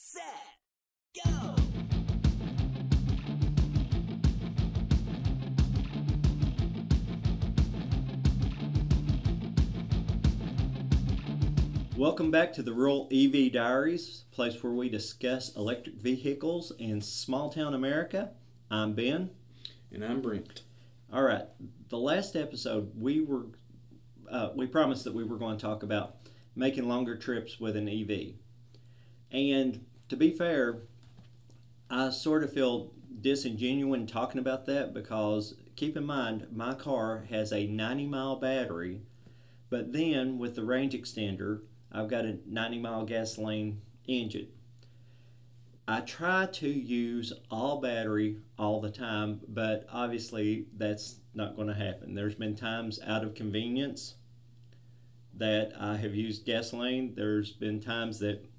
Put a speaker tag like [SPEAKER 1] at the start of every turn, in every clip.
[SPEAKER 1] set, go!
[SPEAKER 2] Welcome back to the Rural EV Diaries, a place where we discuss electric vehicles in small town America. I'm Ben.
[SPEAKER 3] And I'm Brent.
[SPEAKER 2] All right, the last episode we were uh, we promised that we were going to talk about making longer trips with an EV. And to be fair, I sort of feel disingenuous talking about that because keep in mind my car has a 90 mile battery, but then with the range extender, I've got a 90 mile gasoline engine. I try to use all battery all the time, but obviously that's not going to happen. There's been times out of convenience that I have used gasoline. There's been times that,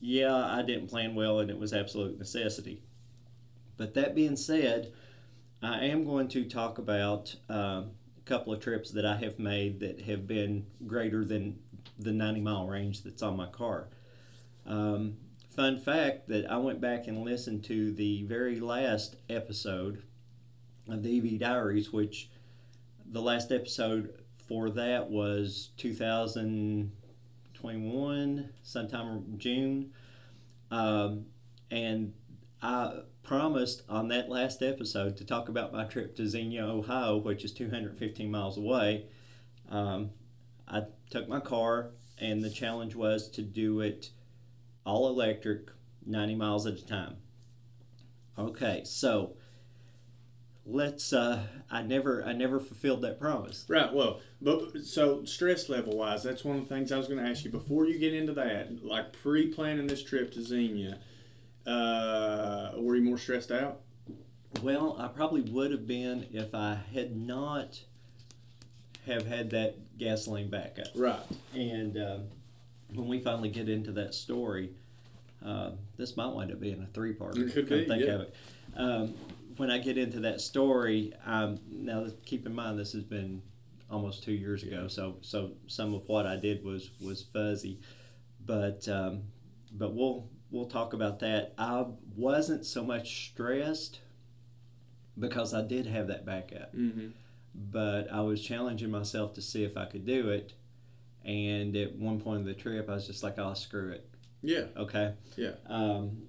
[SPEAKER 2] yeah, I didn't plan well and it was absolute necessity. But that being said, I am going to talk about uh, a couple of trips that I have made that have been greater than the 90 mile range that's on my car. Um, fun fact that I went back and listened to the very last episode of the EV Diaries, which the last episode for that was 2021, sometime June. Um, and I promised on that last episode to talk about my trip to Xenia, Ohio, which is 215 miles away. Um, I took my car, and the challenge was to do it all electric, 90 miles at a time. Okay, so let's. Uh, I never, I never fulfilled that promise.
[SPEAKER 3] Right. Well, but so stress level wise, that's one of the things I was going to ask you before you get into that. Like pre planning this trip to Xenia, uh, were you more stressed out?
[SPEAKER 2] Well, I probably would have been if I had not have had that gasoline backup.
[SPEAKER 3] Right.
[SPEAKER 2] And um, when we finally get into that story, uh, this might wind up being a three part.
[SPEAKER 3] It could be,
[SPEAKER 2] Think
[SPEAKER 3] yeah.
[SPEAKER 2] of it. Um, when I get into that story, um, now keep in mind this has been almost two years ago, so so some of what I did was was fuzzy, but um, but we'll we'll talk about that. I wasn't so much stressed because I did have that backup
[SPEAKER 3] Mm-hmm.
[SPEAKER 2] but I was challenging myself to see if I could do it. And at one point of the trip, I was just like, "I'll "Oh, screw it."
[SPEAKER 3] Yeah.
[SPEAKER 2] Okay.
[SPEAKER 3] Yeah.
[SPEAKER 2] Um,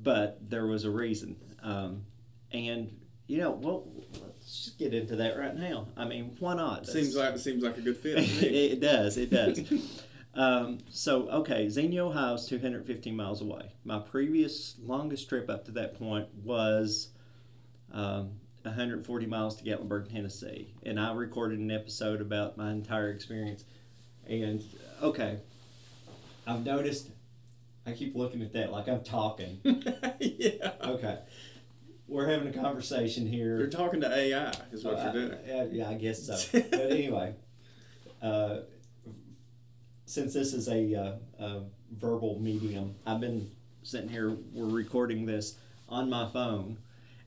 [SPEAKER 2] but there was a reason, um, and you know, well, let's just get into that right now. I mean, why not?
[SPEAKER 3] Seems
[SPEAKER 2] That's-
[SPEAKER 3] like seems like a good fit. to me.
[SPEAKER 2] it does. It does. um, so, okay, Xenia, Ohio is 215 miles away. My previous longest trip up to that point was um, 140 miles to Gatlinburg, Tennessee. And I recorded an episode about my entire experience. And, okay, I've noticed, I keep looking at that like I'm talking.
[SPEAKER 3] yeah.
[SPEAKER 2] Okay. We're having a conversation here.
[SPEAKER 3] You're talking to AI, is what
[SPEAKER 2] Uh,
[SPEAKER 3] you're doing.
[SPEAKER 2] Yeah, yeah, I guess so. but anyway, uh, since this is a, uh, a verbal medium, I've been sitting here. We're recording this on my phone,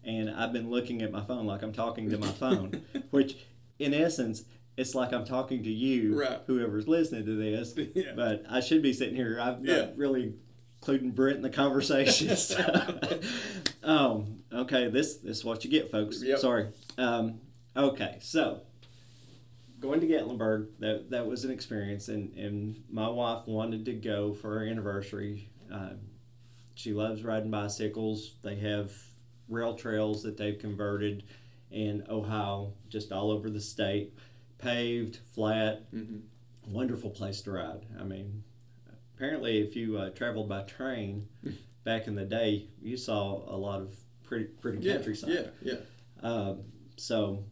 [SPEAKER 2] and I've been looking at my phone like I'm talking to my phone, which, in essence, it's like I'm talking to you,
[SPEAKER 3] Right.
[SPEAKER 2] whoever's listening to this.
[SPEAKER 3] Yeah.
[SPEAKER 2] But I should be sitting here. I'm
[SPEAKER 3] Yeah.
[SPEAKER 2] not really including Brent in the conversation. um, okay, this, this is what you get, folks.
[SPEAKER 3] Yep.
[SPEAKER 2] Sorry. Um, okay, so going to Gatlinburg, that, that was an experience, and, and my wife wanted to go for her anniversary. Um, she loves riding bicycles. They have rail trails that they've converted in Ohio, just all over the state, paved, flat,
[SPEAKER 3] Mhm.
[SPEAKER 2] wonderful place to ride. I mean, apparently, if you uh, traveled by train back in the day, you saw a lot of pretty pretty
[SPEAKER 3] Yeah.
[SPEAKER 2] countryside.
[SPEAKER 3] Yeah. Yeah.
[SPEAKER 2] Um, so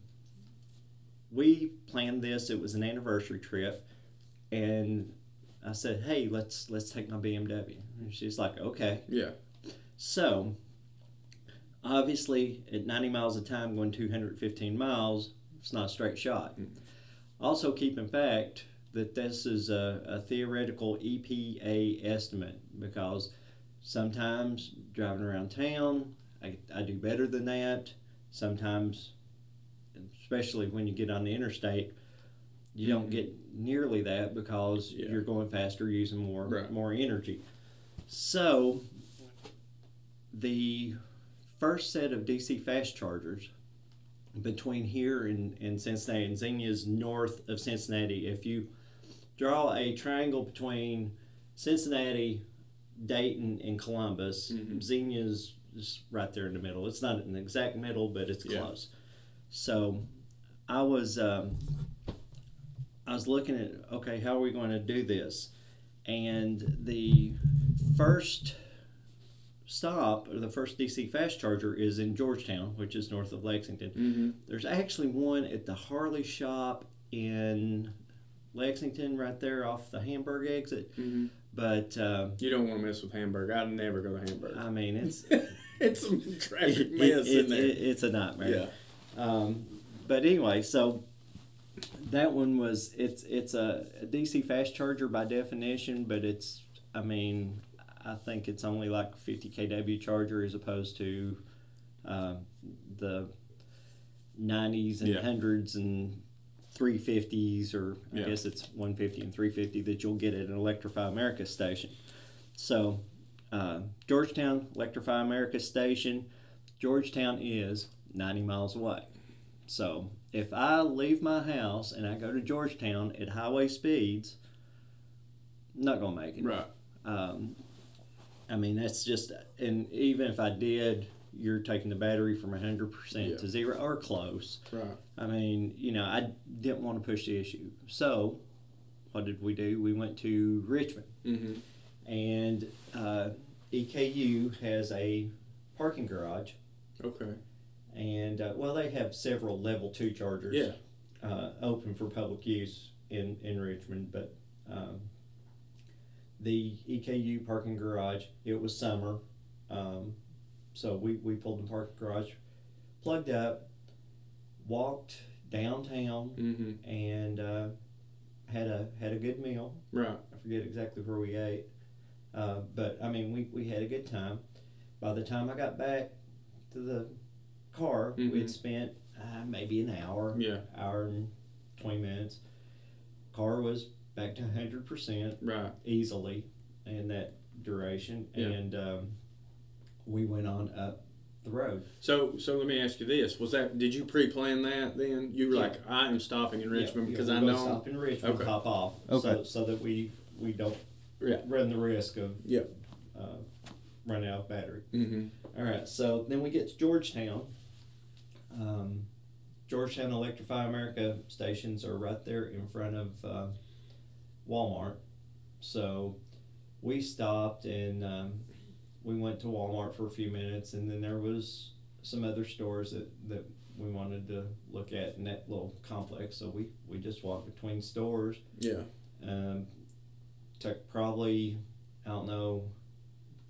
[SPEAKER 2] we planned this. It was an anniversary trip, and I said, "Hey, let's let's take my BMW." And she's like, "Okay."
[SPEAKER 3] Yeah.
[SPEAKER 2] So obviously, at 90 miles a time, going 215 miles, it's not a straight shot.
[SPEAKER 3] Mm.
[SPEAKER 2] Also, keep in fact that this is a, a theoretical EPA estimate because sometimes driving around town, I, I do better than that. Sometimes, especially when you get on the interstate, you don't
[SPEAKER 3] Mhm.
[SPEAKER 2] get nearly that because
[SPEAKER 3] Yeah.
[SPEAKER 2] you're going faster, using more
[SPEAKER 3] Right.
[SPEAKER 2] more energy. So, the first set of DC fast chargers between here and, and Cincinnati, and Xenia is north of Cincinnati. If you draw a triangle between Cincinnati, Dayton, and Columbus,
[SPEAKER 3] Mhm.
[SPEAKER 2] Xenia is is right there in the middle. It's not an exact middle, but it's
[SPEAKER 3] Yeah.
[SPEAKER 2] close. So, I was um, I was looking at okay, how are we going to do this? And the first stop, or the first DC fast charger, is in Georgetown, which is north of Lexington.
[SPEAKER 3] Mm-hmm.
[SPEAKER 2] There's actually one at the Harley shop in Lexington, right there off the Hamburg exit.
[SPEAKER 3] Mm-hmm.
[SPEAKER 2] But uh,
[SPEAKER 3] You don't want to mess with Hamburg. I'd never go to Hamburg.
[SPEAKER 2] I mean, it's
[SPEAKER 3] it's some traffic
[SPEAKER 2] it-
[SPEAKER 3] mess
[SPEAKER 2] it-
[SPEAKER 3] in there.
[SPEAKER 2] it- it's a nightmare.
[SPEAKER 3] yeah.
[SPEAKER 2] Um, but anyway, so that one was it's it's a, a DC fast charger by definition, but it's I mean I think it's only like 50 kW charger as opposed to uh, the 90s and
[SPEAKER 3] Yeah.
[SPEAKER 2] hundreds and 350s or I
[SPEAKER 3] Yeah.
[SPEAKER 2] guess it's 150 and 350 that you'll get at an Electrify America station. So uh, Georgetown Electrify America station, Georgetown is 90 miles away. So if I leave my house and I go to Georgetown at highway speeds, I'm not gonna make it.
[SPEAKER 3] Right.
[SPEAKER 2] Um, I mean that's just, and even if I did, you're taking the battery from 100%
[SPEAKER 3] Yeah.
[SPEAKER 2] to zero or close.
[SPEAKER 3] Right.
[SPEAKER 2] I mean, you know, I didn't want to push the issue. So what did we do? We went to Richmond
[SPEAKER 3] Mm-hmm.
[SPEAKER 2] and uh, EKU has a parking garage,
[SPEAKER 3] Okay.
[SPEAKER 2] and uh, well, they have several level two chargers
[SPEAKER 3] Yeah.
[SPEAKER 2] uh, open for public use in in Richmond. But um, the EKU parking garage, it was summer, um, so we we pulled the parking garage, plugged up, walked downtown,
[SPEAKER 3] Mm-hmm.
[SPEAKER 2] and uh, had a had a good meal.
[SPEAKER 3] Right.
[SPEAKER 2] I forget exactly where we ate, uh, but I mean, we, we had a good time. By the time I got back to the car,
[SPEAKER 3] Mhm.
[SPEAKER 2] we had spent uh, maybe an hour,
[SPEAKER 3] Yeah.
[SPEAKER 2] hour and twenty minutes. Car was back to hundred percent
[SPEAKER 3] Right.
[SPEAKER 2] easily in that duration,
[SPEAKER 3] Yeah.
[SPEAKER 2] and um, we went on up the road.
[SPEAKER 3] So so let me ask you this: Was that did you pre-plan that? Then you were
[SPEAKER 2] Yeah.
[SPEAKER 3] like, I am stopping in Richmond
[SPEAKER 2] Yeah,
[SPEAKER 3] because
[SPEAKER 2] yeah,
[SPEAKER 3] I know.
[SPEAKER 2] stop in Richmond,
[SPEAKER 3] Okay.
[SPEAKER 2] hop off,
[SPEAKER 3] Okay.
[SPEAKER 2] so so that we we don't
[SPEAKER 3] Yeah.
[SPEAKER 2] run the risk of
[SPEAKER 3] Yeah.
[SPEAKER 2] uh, running out of battery.
[SPEAKER 3] Mm-hmm.
[SPEAKER 2] All right, so then we get to Georgetown. Um, Georgetown Electrify America stations are right there in front of uh, Walmart. So we stopped and um, we went to Walmart for a few minutes, and then there was some other stores that, that we wanted to look at in that little complex. So we, we just walked between stores.
[SPEAKER 3] Yeah.
[SPEAKER 2] Um, took probably, I don't know,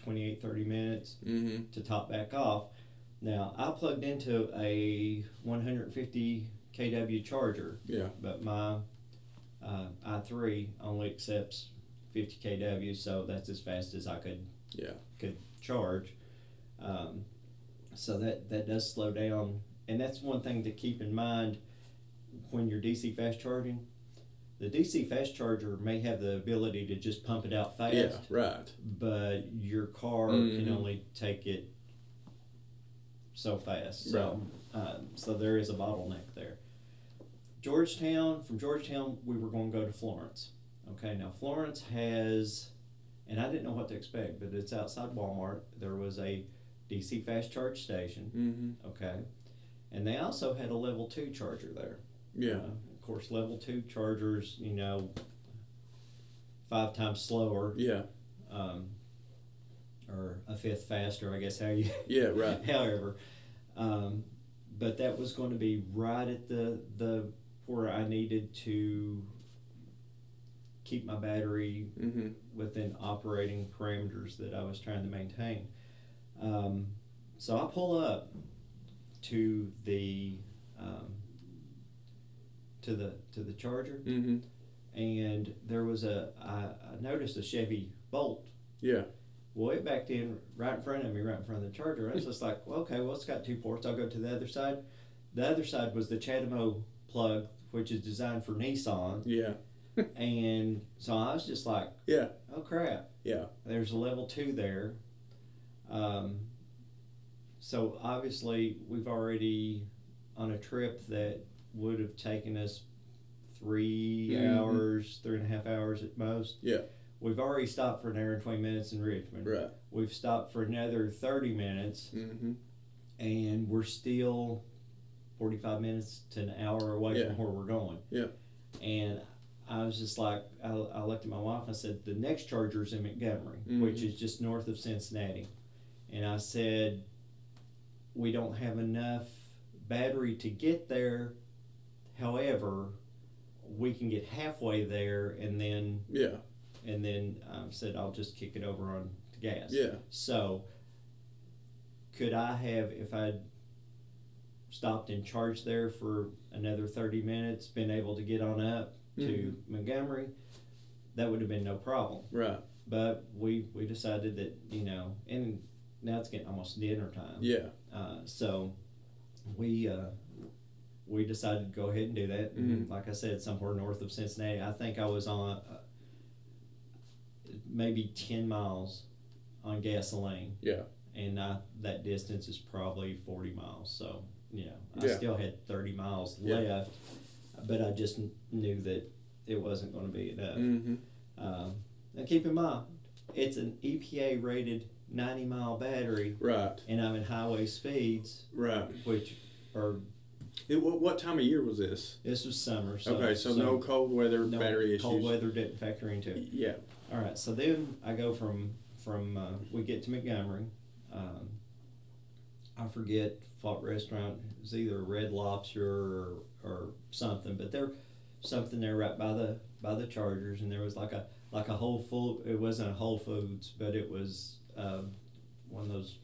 [SPEAKER 2] 28, 30 minutes
[SPEAKER 3] Mm-hmm.
[SPEAKER 2] to top back off. Now I plugged into a 150 kW charger,
[SPEAKER 3] Yeah.
[SPEAKER 2] but my uh, i3 only accepts 50 kW, so that's as fast as I could
[SPEAKER 3] Yeah.
[SPEAKER 2] Could charge. Um, so that that does slow down, and that's one thing to keep in mind when you're DC fast charging. The DC fast charger may have the ability to just pump it out fast
[SPEAKER 3] Yeah. Right.
[SPEAKER 2] but your car can
[SPEAKER 3] Mhm.
[SPEAKER 2] only take it so fast. So, uh, so there is a bottleneck there. Georgetown, from Georgetown, we were going to go to Florence. Okay, now Florence has, and I didn't know what to expect, but it's outside Walmart. There was a DC fast charge station.
[SPEAKER 3] Mm-hmm.
[SPEAKER 2] Okay, and they also had a level two charger there.
[SPEAKER 3] Yeah.
[SPEAKER 2] Uh, of course, level two chargers, you know, five times slower
[SPEAKER 3] Yeah.
[SPEAKER 2] um, or a fifth faster, I guess how you.
[SPEAKER 3] Yeah. Right.
[SPEAKER 2] However, um, but that was going to be right at the the where I needed to keep my battery
[SPEAKER 3] Mm-hmm.
[SPEAKER 2] within operating parameters that I was trying to maintain. Um, so I pull up to the um, to the to the charger,
[SPEAKER 3] Mm-hmm.
[SPEAKER 2] and there was a I, I noticed a Chevy Bolt
[SPEAKER 3] Yeah.
[SPEAKER 2] Well, it backed in right in front of me, right in front of the charger. I was just like, well, okay, well, it's got two ports. I'll go to the other side. The other side was the CHAdeMO plug, which is designed for Nissan.
[SPEAKER 3] Yeah.
[SPEAKER 2] And so I was just like,
[SPEAKER 3] Yeah.
[SPEAKER 2] oh crap,
[SPEAKER 3] Yeah.
[SPEAKER 2] there's a level two there. Um, so obviously we've already on a trip that would have taken us 3
[SPEAKER 3] Mhm.
[SPEAKER 2] hours, three and a half hours at most.
[SPEAKER 3] Yeah.
[SPEAKER 2] We've already stopped for an hour and twenty minutes in Richmond.
[SPEAKER 3] Right.
[SPEAKER 2] We've stopped for another thirty minutes,
[SPEAKER 3] Mm-hmm.
[SPEAKER 2] and we're still forty-five minutes to an hour away
[SPEAKER 3] Yeah.
[SPEAKER 2] from where we're going.
[SPEAKER 3] Yeah.
[SPEAKER 2] And I was just like, I, I looked at my wife and I said, the next charger's in Montgomery,
[SPEAKER 3] Mhm.
[SPEAKER 2] which is just north of Cincinnati. And I said, we don't have enough battery to get there. However, we can get halfway there, and then
[SPEAKER 3] Yeah.
[SPEAKER 2] and then um, said I'll just kick it over on to gas.
[SPEAKER 3] Yeah.
[SPEAKER 2] So, could I have, if I'd stopped and charged there for another 30 minutes, been able to get on up to
[SPEAKER 3] Mhm.
[SPEAKER 2] Montgomery? That would have been no problem.
[SPEAKER 3] Right.
[SPEAKER 2] But we, we decided that, you know, and now it's getting almost dinner time.
[SPEAKER 3] Yeah.
[SPEAKER 2] Uh, so, we, uh, we decided to go ahead and do that.
[SPEAKER 3] Mhm.
[SPEAKER 2] And like I said, somewhere north of Cincinnati. I think I was on uh, maybe 10 miles on gasoline.
[SPEAKER 3] Yeah.
[SPEAKER 2] And uh, that distance is probably 40 miles. So, you know, I
[SPEAKER 3] Yeah.
[SPEAKER 2] still had 30 miles
[SPEAKER 3] Yeah.
[SPEAKER 2] left, but I just knew that it wasn't going to be enough.
[SPEAKER 3] Mm-hmm.
[SPEAKER 2] Um, and keep in mind, it's an EPA rated 90 mile battery,
[SPEAKER 3] Right.
[SPEAKER 2] and I'm in highway speeds,
[SPEAKER 3] Right.
[SPEAKER 2] which are,
[SPEAKER 3] It, what, what time of year was this?
[SPEAKER 2] this was summer. So,
[SPEAKER 3] okay, so, no cold weather
[SPEAKER 2] no
[SPEAKER 3] battery issues.
[SPEAKER 2] cold weather didn't factor into it.
[SPEAKER 3] Yeah.
[SPEAKER 2] All right, so then I go from from uh, we get to Montgomery. Um, I forget what restaurant. It was either Red Lobster or, or something, but there something there right by the by the Chargers, and there was like a like a Whole Food. It wasn't a Whole Foods, but it was um, one of those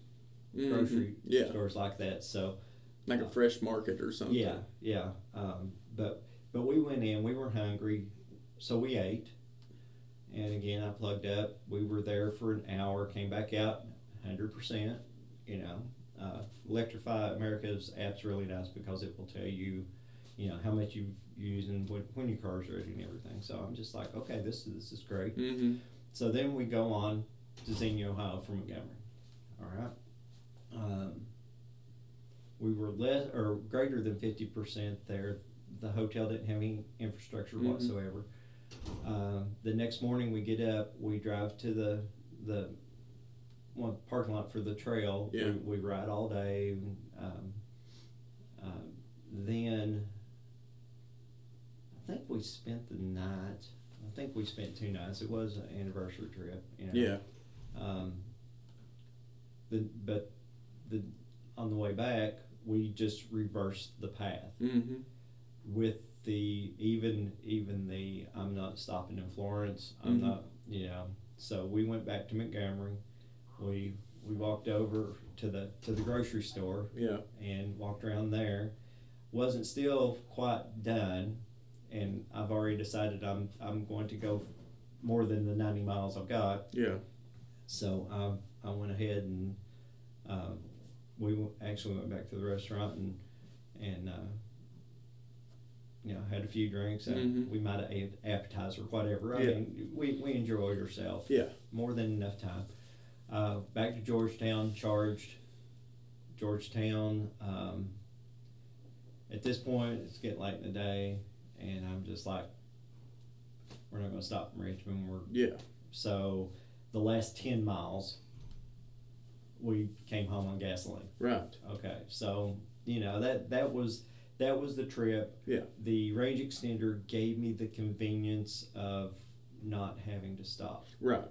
[SPEAKER 3] Mhm.
[SPEAKER 2] grocery
[SPEAKER 3] Yeah.
[SPEAKER 2] stores like that. So
[SPEAKER 3] Like a fresh market or something.
[SPEAKER 2] yeah, yeah. Um, but but we went in. We were hungry, so we ate. And again, I plugged up. We were there for an hour. Came back out, hundred percent. You know, uh, Electrify America's app's really nice because it will tell you, you know, how much you've used and when, when your car's ready and everything. So I'm just like, okay, this this is great.
[SPEAKER 3] Mm-hmm.
[SPEAKER 2] So then we go on to Xenia, Ohio from Montgomery. All right. Um, we were less or greater than fifty percent there. The hotel didn't have any infrastructure
[SPEAKER 3] Mhm.
[SPEAKER 2] whatsoever. Um, the next morning we get up, we drive to the the one parking lot for the trail.
[SPEAKER 3] Yeah.
[SPEAKER 2] We, we ride all day. and, Um, um, then think we spent the night. I think we spent two nights. It was an anniversary trip. You know?
[SPEAKER 3] Yeah.
[SPEAKER 2] Um, the, but the on the way back, we just reversed the path
[SPEAKER 3] Mm-hmm.
[SPEAKER 2] with the even even the I'm not stopping in Florence. I'm
[SPEAKER 3] Mhm.
[SPEAKER 2] not you know. So we went back to Montgomery. We we walked over to the to the grocery store
[SPEAKER 3] Yeah.
[SPEAKER 2] and walked around there. Wasn't still quite done, and I've already decided I'm I'm going to go more than the 90 miles I've got.
[SPEAKER 3] Yeah.
[SPEAKER 2] So um, I went ahead and um, we actually went back to the restaurant and and uh, you know had a few drinks. and
[SPEAKER 3] Mhm.
[SPEAKER 2] We might have ate appetizer, whatever. I
[SPEAKER 3] Yeah.
[SPEAKER 2] mean, we we enjoyed ourselves.
[SPEAKER 3] Yeah.
[SPEAKER 2] more than enough time. Uh, back to Georgetown, charged. Georgetown. Um, at this point, it's getting late in the day, and I'm just like, we're not going to stop in Richmond. We're
[SPEAKER 3] Yeah.
[SPEAKER 2] so the last 10 miles, we came home on gasoline.
[SPEAKER 3] Right.
[SPEAKER 2] Okay, so you know that that was that was the trip.
[SPEAKER 3] Yeah.
[SPEAKER 2] The range extender gave me the convenience of not having to stop.
[SPEAKER 3] Right.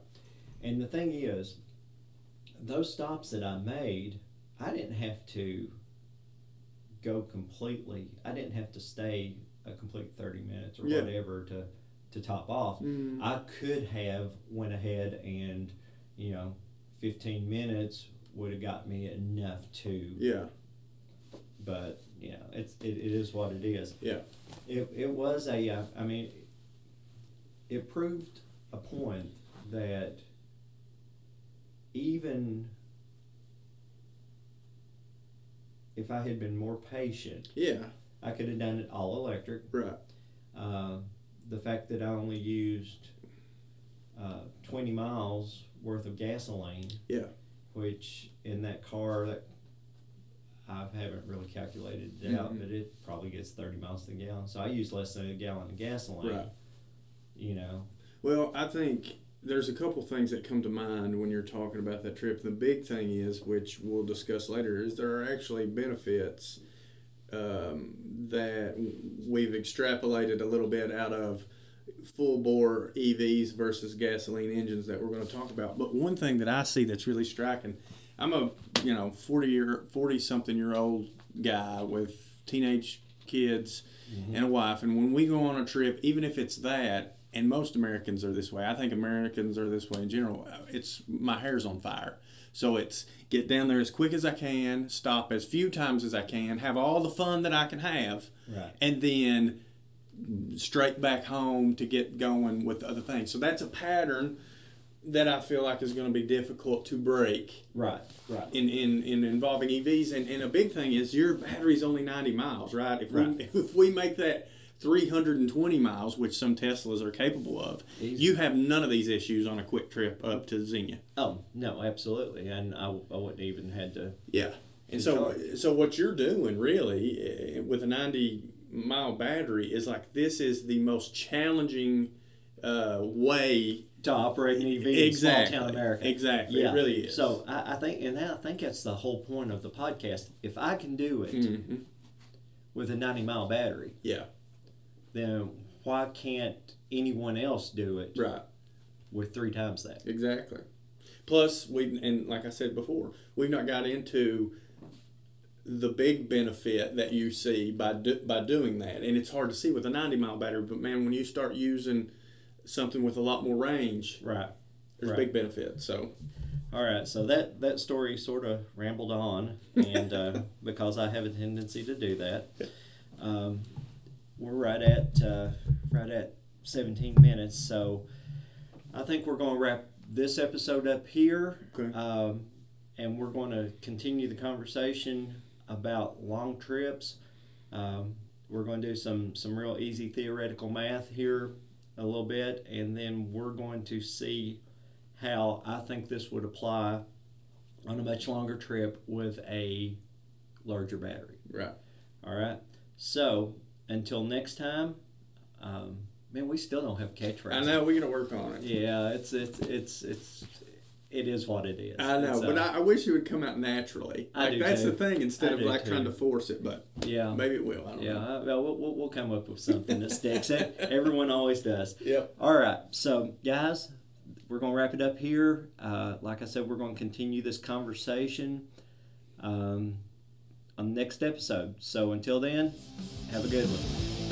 [SPEAKER 2] And the thing is, those stops that I made, I didn't have to go completely. I didn't have to stay a complete thirty minutes or
[SPEAKER 3] Yeah.
[SPEAKER 2] whatever to to top off.
[SPEAKER 3] Mm.
[SPEAKER 2] I could have went ahead and, you know, 15 minutes would have got me enough to,
[SPEAKER 3] Yeah.
[SPEAKER 2] but you know, it's it, it is what it is.
[SPEAKER 3] Yeah.
[SPEAKER 2] It it was a uh, I mean, it proved a point that even if I had been more patient,
[SPEAKER 3] Yeah.
[SPEAKER 2] I could have done it all electric.
[SPEAKER 3] Right.
[SPEAKER 2] Uh, the fact that I only used uh, 20 miles worth of gasoline.
[SPEAKER 3] Yeah.
[SPEAKER 2] Which in that car that I haven't really calculated it out,
[SPEAKER 3] Mhm.
[SPEAKER 2] but it probably gets 30 miles to the gallon. So I use less than a gallon of gasoline.
[SPEAKER 3] Right.
[SPEAKER 2] You know.
[SPEAKER 3] Well, I think there's a couple things that come to mind when you're talking about that trip. The big thing is, which we'll discuss later, is there are actually benefits um, that we've extrapolated a little bit out of full bore EVs versus gasoline engines that we're going to talk about. But one thing that I see that's really striking, I'm a you know 40 year 40 something year old guy with teenage kids and a wife, and when we go on a trip, even if it's that, and most Americans are this way. I think Americans are this way in general. It's my hair's on fire. So it's get down there as quick as I can, stop as few times as I can, have all the fun that I can have,
[SPEAKER 2] Right.
[SPEAKER 3] and then straight back home to get going with other things. So that's a pattern that I feel like is going to be difficult to break
[SPEAKER 2] Right. Right.
[SPEAKER 3] in, in, in involving EVs. And, and a big thing is your battery's only 90 miles, right? If,
[SPEAKER 2] Right.
[SPEAKER 3] We, if we make that 320 miles, which some Teslas are capable of,
[SPEAKER 2] Easy.
[SPEAKER 3] you have none of these issues on a quick trip up to Xenia.
[SPEAKER 2] Oh no, absolutely, and I, I wouldn't even had to.
[SPEAKER 3] Yeah. And so, so what you're doing really eh, with a 90 mile battery is like this is the most challenging uh, way.
[SPEAKER 2] To operate an EV
[SPEAKER 3] Exactly.
[SPEAKER 2] in small town America.
[SPEAKER 3] Exactly. It really is.
[SPEAKER 2] So I, I think, and I think that's the whole point of the podcast. If I can do it
[SPEAKER 3] Mhm.
[SPEAKER 2] with a 90 mile battery,
[SPEAKER 3] Yeah.
[SPEAKER 2] Then why can't anyone else do it
[SPEAKER 3] Right.
[SPEAKER 2] with three times that?
[SPEAKER 3] Exactly. Plus, we and like I said before, we've not got into the big benefit that you see by do, by doing that, and it's hard to see with a ninety mile battery. But man, when you start using something with a lot more range,
[SPEAKER 2] Right.
[SPEAKER 3] there's
[SPEAKER 2] Right.
[SPEAKER 3] big benefit. So
[SPEAKER 2] All right. So that that story sort of rambled on, and uh, because I have a tendency to do that, um, we're right at uh, right at 17 minutes. So I think we're going to wrap this episode up here,
[SPEAKER 3] Okay.
[SPEAKER 2] um, and we're going to continue the conversation about long trips. Um, we're going to do some some real easy theoretical math here a little bit, and then we're going to see how I think this would apply on a much longer trip with a larger battery.
[SPEAKER 3] right,
[SPEAKER 2] All right. So until next time, um, man, we still don't have catchphrase.
[SPEAKER 3] I know we're gonna work on it.
[SPEAKER 2] Yeah, it's it's it's it's it is what it is.
[SPEAKER 3] I know,
[SPEAKER 2] It's,
[SPEAKER 3] but
[SPEAKER 2] uh,
[SPEAKER 3] I, I wish it would come out naturally.
[SPEAKER 2] I
[SPEAKER 3] Like
[SPEAKER 2] do
[SPEAKER 3] that's
[SPEAKER 2] too.
[SPEAKER 3] the thing, instead
[SPEAKER 2] I
[SPEAKER 3] of like
[SPEAKER 2] too.
[SPEAKER 3] trying to force it. But
[SPEAKER 2] yeah.
[SPEAKER 3] maybe it will. I don't
[SPEAKER 2] Yeah,
[SPEAKER 3] know.
[SPEAKER 2] I- well, we'll, we'll, we'll come up with something that sticks. Everyone always does.
[SPEAKER 3] Yep.
[SPEAKER 2] All right, so guys, we're going to wrap it up here. Uh, like I said, we're going to continue this conversation um, on the next episode. So until then, have a good one.